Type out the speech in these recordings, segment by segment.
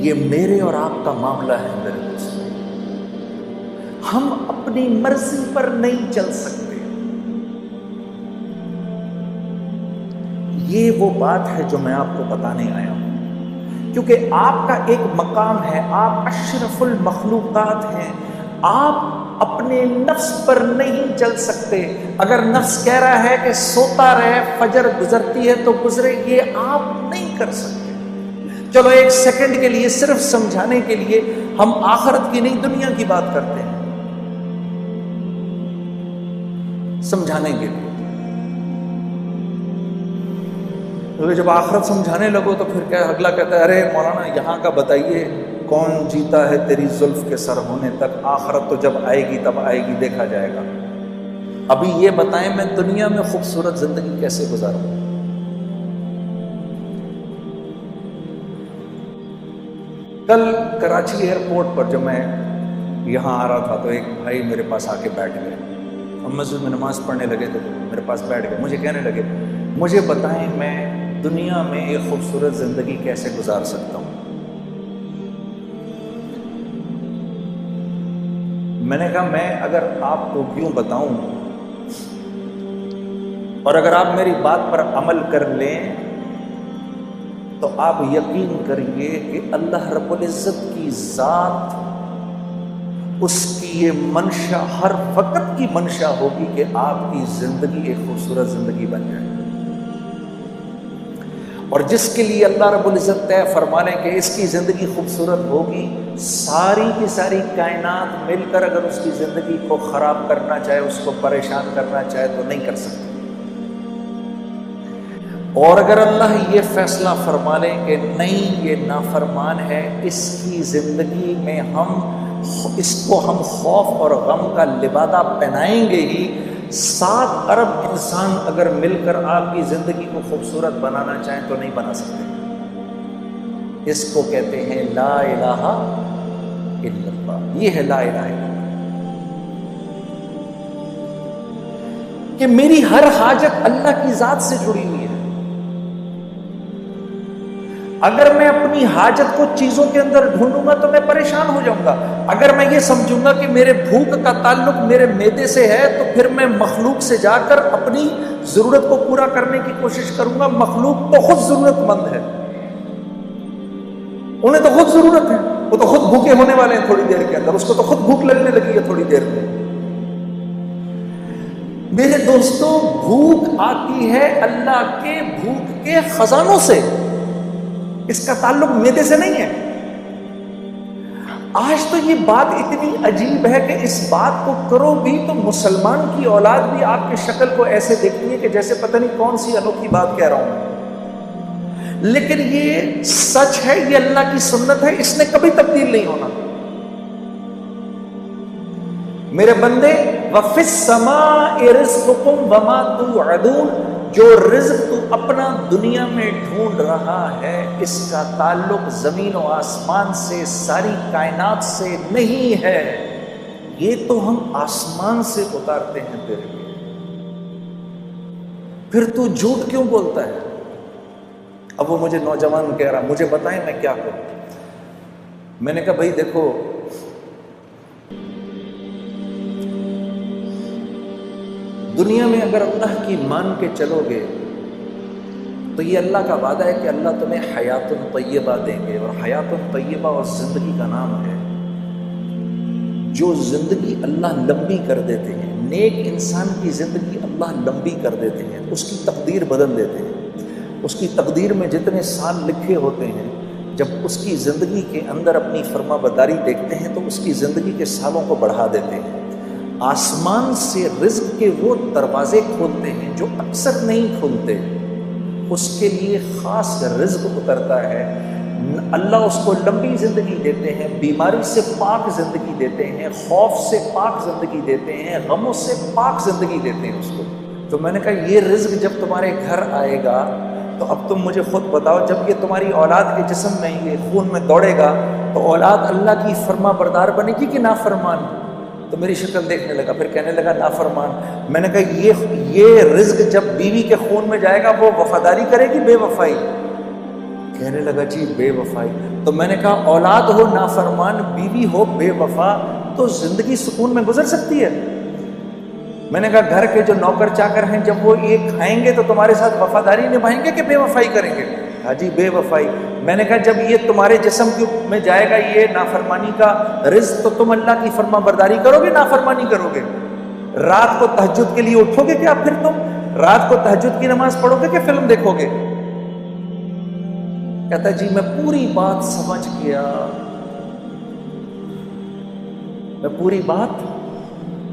یہ میرے اور آپ کا معاملہ ہے میرے دوست۔ ہم اپنی مرضی پر نہیں چل سکتے۔ یہ وہ بات ہے جو میں آپ کو بتانے آیا ہوں۔ کیونکہ آپ کا ایک مقام ہے، آپ اشرف المخلوقات ہیں۔ آپ اپنے نفس پر نہیں چل سکتے۔ اگر نفس کہہ رہا ہے کہ سوتا رہے، فجر گزرتی ہے تو گزرے، یہ آپ نہیں کر سکتے۔ چلو ایک سیکنڈ کے لیے صرف سمجھانے کے لیے ہم آخرت کی نہیں، دنیا کی بات کرتے ہیں۔ سمجھانے کے لیے۔ جب آخرت سمجھانے لگو تو پھر کیا، اگلا کہتا ہے، ارے مولانا، یہاں کا بتائیے، کون جیتا ہے تیری زلف کے سر ہونے تک؟ آخرت تو جب آئے گی، تب آئے گی، دیکھا جائے گا۔ ابھی یہ بتائیں، میں دنیا میں خوبصورت زندگی کیسے گزاروں؟ کل کراچی ایئرپورٹ پر جب میں یہاں آ رہا تھا تو ایک بھائی میرے پاس آ کے بیٹھ گئے۔ ہم مسجد میں نماز پڑھنے لگے تو میرے پاس بیٹھ گئے۔ مجھے کہنے لگے، مجھے بتائیں میں دنیا میں ایک خوبصورت زندگی کیسے گزار سکتا ہوں؟ میں نے کہا، میں اگر آپ کو کیوں بتاؤں اور اگر آپ میری بات پر عمل کر لیں تو آپ یقین کریے کہ اللہ رب العزت کی ذات، اس کی یہ منشا، ہر وقت کی منشا ہوگی کہ آپ کی زندگی ایک خوبصورت زندگی بن جائے۔ اور جس کے لیے اللہ رب العزت طے فرما لیں کہ اس کی زندگی خوبصورت ہوگی، ساری کی ساری کائنات مل کر اگر اس کی زندگی کو خراب کرنا چاہے، اس کو پریشان کرنا چاہے تو نہیں کر سکتے۔ اور اگر اللہ یہ فیصلہ فرما لیں کہ نہیں، یہ نافرمان ہے، اس کی زندگی میں ہم اس کو ہم خوف اور غم کا لبادہ پہنائیں گے ہی۔ سات ارب انسان اگر مل کر آپ کی زندگی کو خوبصورت بنانا چاہیں تو نہیں بنا سکتے۔ اس کو کہتے ہیں لا الہ الا اللہ۔ یہ ہے لا الہ الا اللہ۔ کہ میری ہر حاجت اللہ کی ذات سے جڑی ہوئی ہے۔ اگر میں اپنی حاجت کو چیزوں کے اندر ڈھونڈوں گا تو میں پریشان ہو جاؤں گا۔ اگر میں یہ سمجھوں گا کہ میرے بھوک کا تعلق میرے میدے سے ہے، تو پھر میں مخلوق سے جا کر اپنی ضرورت کو پورا کرنے کی کوشش کروں گا۔ مخلوق تو خود ضرورت مند ہے۔ انہیں تو خود ضرورت ہے۔ وہ تو خود بھوکے ہونے والے ہیں تھوڑی دیر کے اندر۔ اس کو تو خود بھوک لگنے لگی ہے تھوڑی دیر میں۔ میرے دوستوں بھوک آتی ہے اللہ کے بھوک کے خزانوں سے۔ اس کا تعلق میدے سے نہیں ہے۔ آج تو یہ بات اتنی عجیب ہے کہ اس بات کو کرو بھی تو مسلمان کی اولاد بھی آپ کی شکل کو ایسے دیکھتی ہے کہ جیسے پتہ نہیں کون سی انوکھی بات کہہ رہا ہوں۔ لیکن یہ سچ ہے، یہ اللہ کی سنت ہے، اس نے کبھی تبدیل نہیں ہونا۔ میرے بندے وفس سما وما تو جو رزق تو اپنا دنیا میں ڈھونڈ رہا ہے، اس کا تعلق زمین و آسمان سے، ساری کائنات سے نہیں ہے۔ یہ تو ہم آسمان سے اتارتے ہیں تیرے لیے۔ پھر تو جھوٹ کیوں بولتا ہے؟ اب وہ مجھے نوجوان کہہ رہا مجھے بتائیں میں کیا کروں؟ میں نے کہا، بھائی دیکھو دنیا میں اگر اللہ کی مان کے چلو گے، تو یہ اللہ کا وعدہ ہے کہ اللہ تمہیں حیات الطیبہ دیں گے، اور حیات الطیبہ اور زندگی کا نام ہے جو زندگی اللہ لمبی کر دیتے ہیں۔ نیک انسان کی زندگی اللہ لمبی کر دیتے ہیں، اس کی تقدیر بدل دیتے ہیں۔ اس کی تقدیر میں جتنے سال لکھے ہوتے ہیں، جب اس کی زندگی کے اندر اپنی فرما بداری دیکھتے ہیں، تو اس کی زندگی کے سالوں کو بڑھا دیتے ہیں۔ آسمان سے رزق کے وہ دروازے کھولتے ہیں جو اکثر نہیں کھولتے اس کے لیے خاص رزق اترتا ہے۔ اللہ اس کو لمبی زندگی دیتے ہیں، بیماری سے پاک زندگی دیتے ہیں، خوف سے پاک زندگی دیتے ہیں، غموں سے پاک زندگی دیتے ہیں اس کو۔ تو میں نے کہا، یہ رزق جب تمہارے گھر آئے گا، تو اب تم مجھے خود بتاؤ، جب یہ تمہاری اولاد کے جسم میں یہ خون میں دوڑے گا، تو اولاد اللہ کی فرما بردار بنے گی کہ نافرمان؟ تو میری شکل دیکھنے لگا، پھر کہنے لگا، نافرمان۔ میں نے کہا، یہ یہ رزق جب بیوی کے خون میں جائے گا، وہ وفاداری کرے گی بے وفائی؟ کہنے لگا جی بے وفائی۔ تو میں نے کہا، اولاد ہو، نافرمان، بیوی ہو، بے وفا، تو زندگی سکون میں گزر سکتی ہے۔ میں نے کہا، گھر کے جو نوکر چاکر ہیں، جب وہ یہ کھائیں گے تو تمہارے ساتھ وفاداری نبھائیں گے کہ بے وفائی کریں گے؟ ہاں جی بے وفائی۔ میں نے کہا، جب یہ تمہارے جسم میں جائے گا، یہ نافرمانی کا رزق تو تم اللہ کی فرما برداری کرو گے، نافرمانی کرو گے۔ رات کو تہجد کے لیے اٹھو گے کیا پھر تم؟ رات کو تہجد کی نماز پڑھو گے کہ فلم دیکھو گے؟ کہتا جی میں پوری بات سمجھ گیا۔ میں پوری بات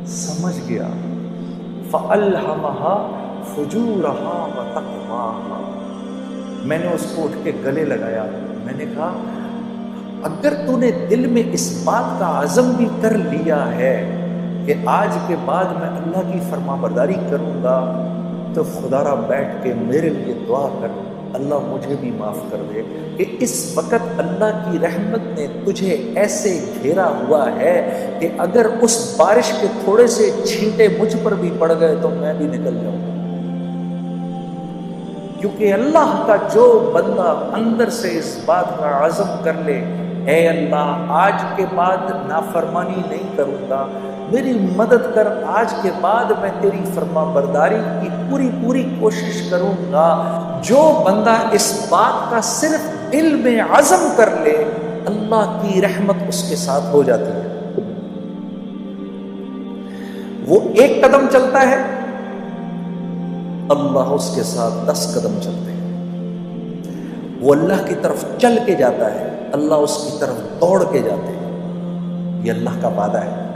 سمجھ گیا۔ فَأَلْحَمَهَا فُجُورَهَا وَتَقْوَاهَا۔ میں نے اس کو اٹھ کے گلے لگایا۔ میں نے کہا، اگر تو نے دل میں اس بات کا عزم بھی کر لیا ہے کہ آج کے بعد میں اللہ کی فرما برداری کروں گا، تو خدا را بیٹھ کے میرے لیے دعا کر، اللہ مجھے بھی معاف کر دے کہ اس وقت اللہ کی رحمت نے تجھے ایسے گھیرا ہوا ہے کہ اگر اس بارش کے تھوڑے سے چھینٹے مجھ پر بھی پڑ گئے تو میں بھی نکل جاؤں۔ گا کیونکہ اللہ کا جو بندہ اندر سے اس بات کا عزم کر لے، اے اللہ، آج کے بعد نافرمانی نہیں کروں گا۔ میری مدد کر، آج کے بعد میں تیری فرما برداری کی پوری پوری کوشش کروں گا۔ جو بندہ اس بات کا صرف دل میں عزم کر لے، اللہ کی رحمت اس کے ساتھ ہو جاتی ہے۔ وہ ایک قدم چلتا ہے اللہ اس کے ساتھ دس قدم چلتے ہیں۔ وہ اللہ کی طرف چل کے جاتا ہے، اللہ اس کی طرف دوڑ کے جاتے ہیں۔ یہ اللہ کا وعدہ ہے۔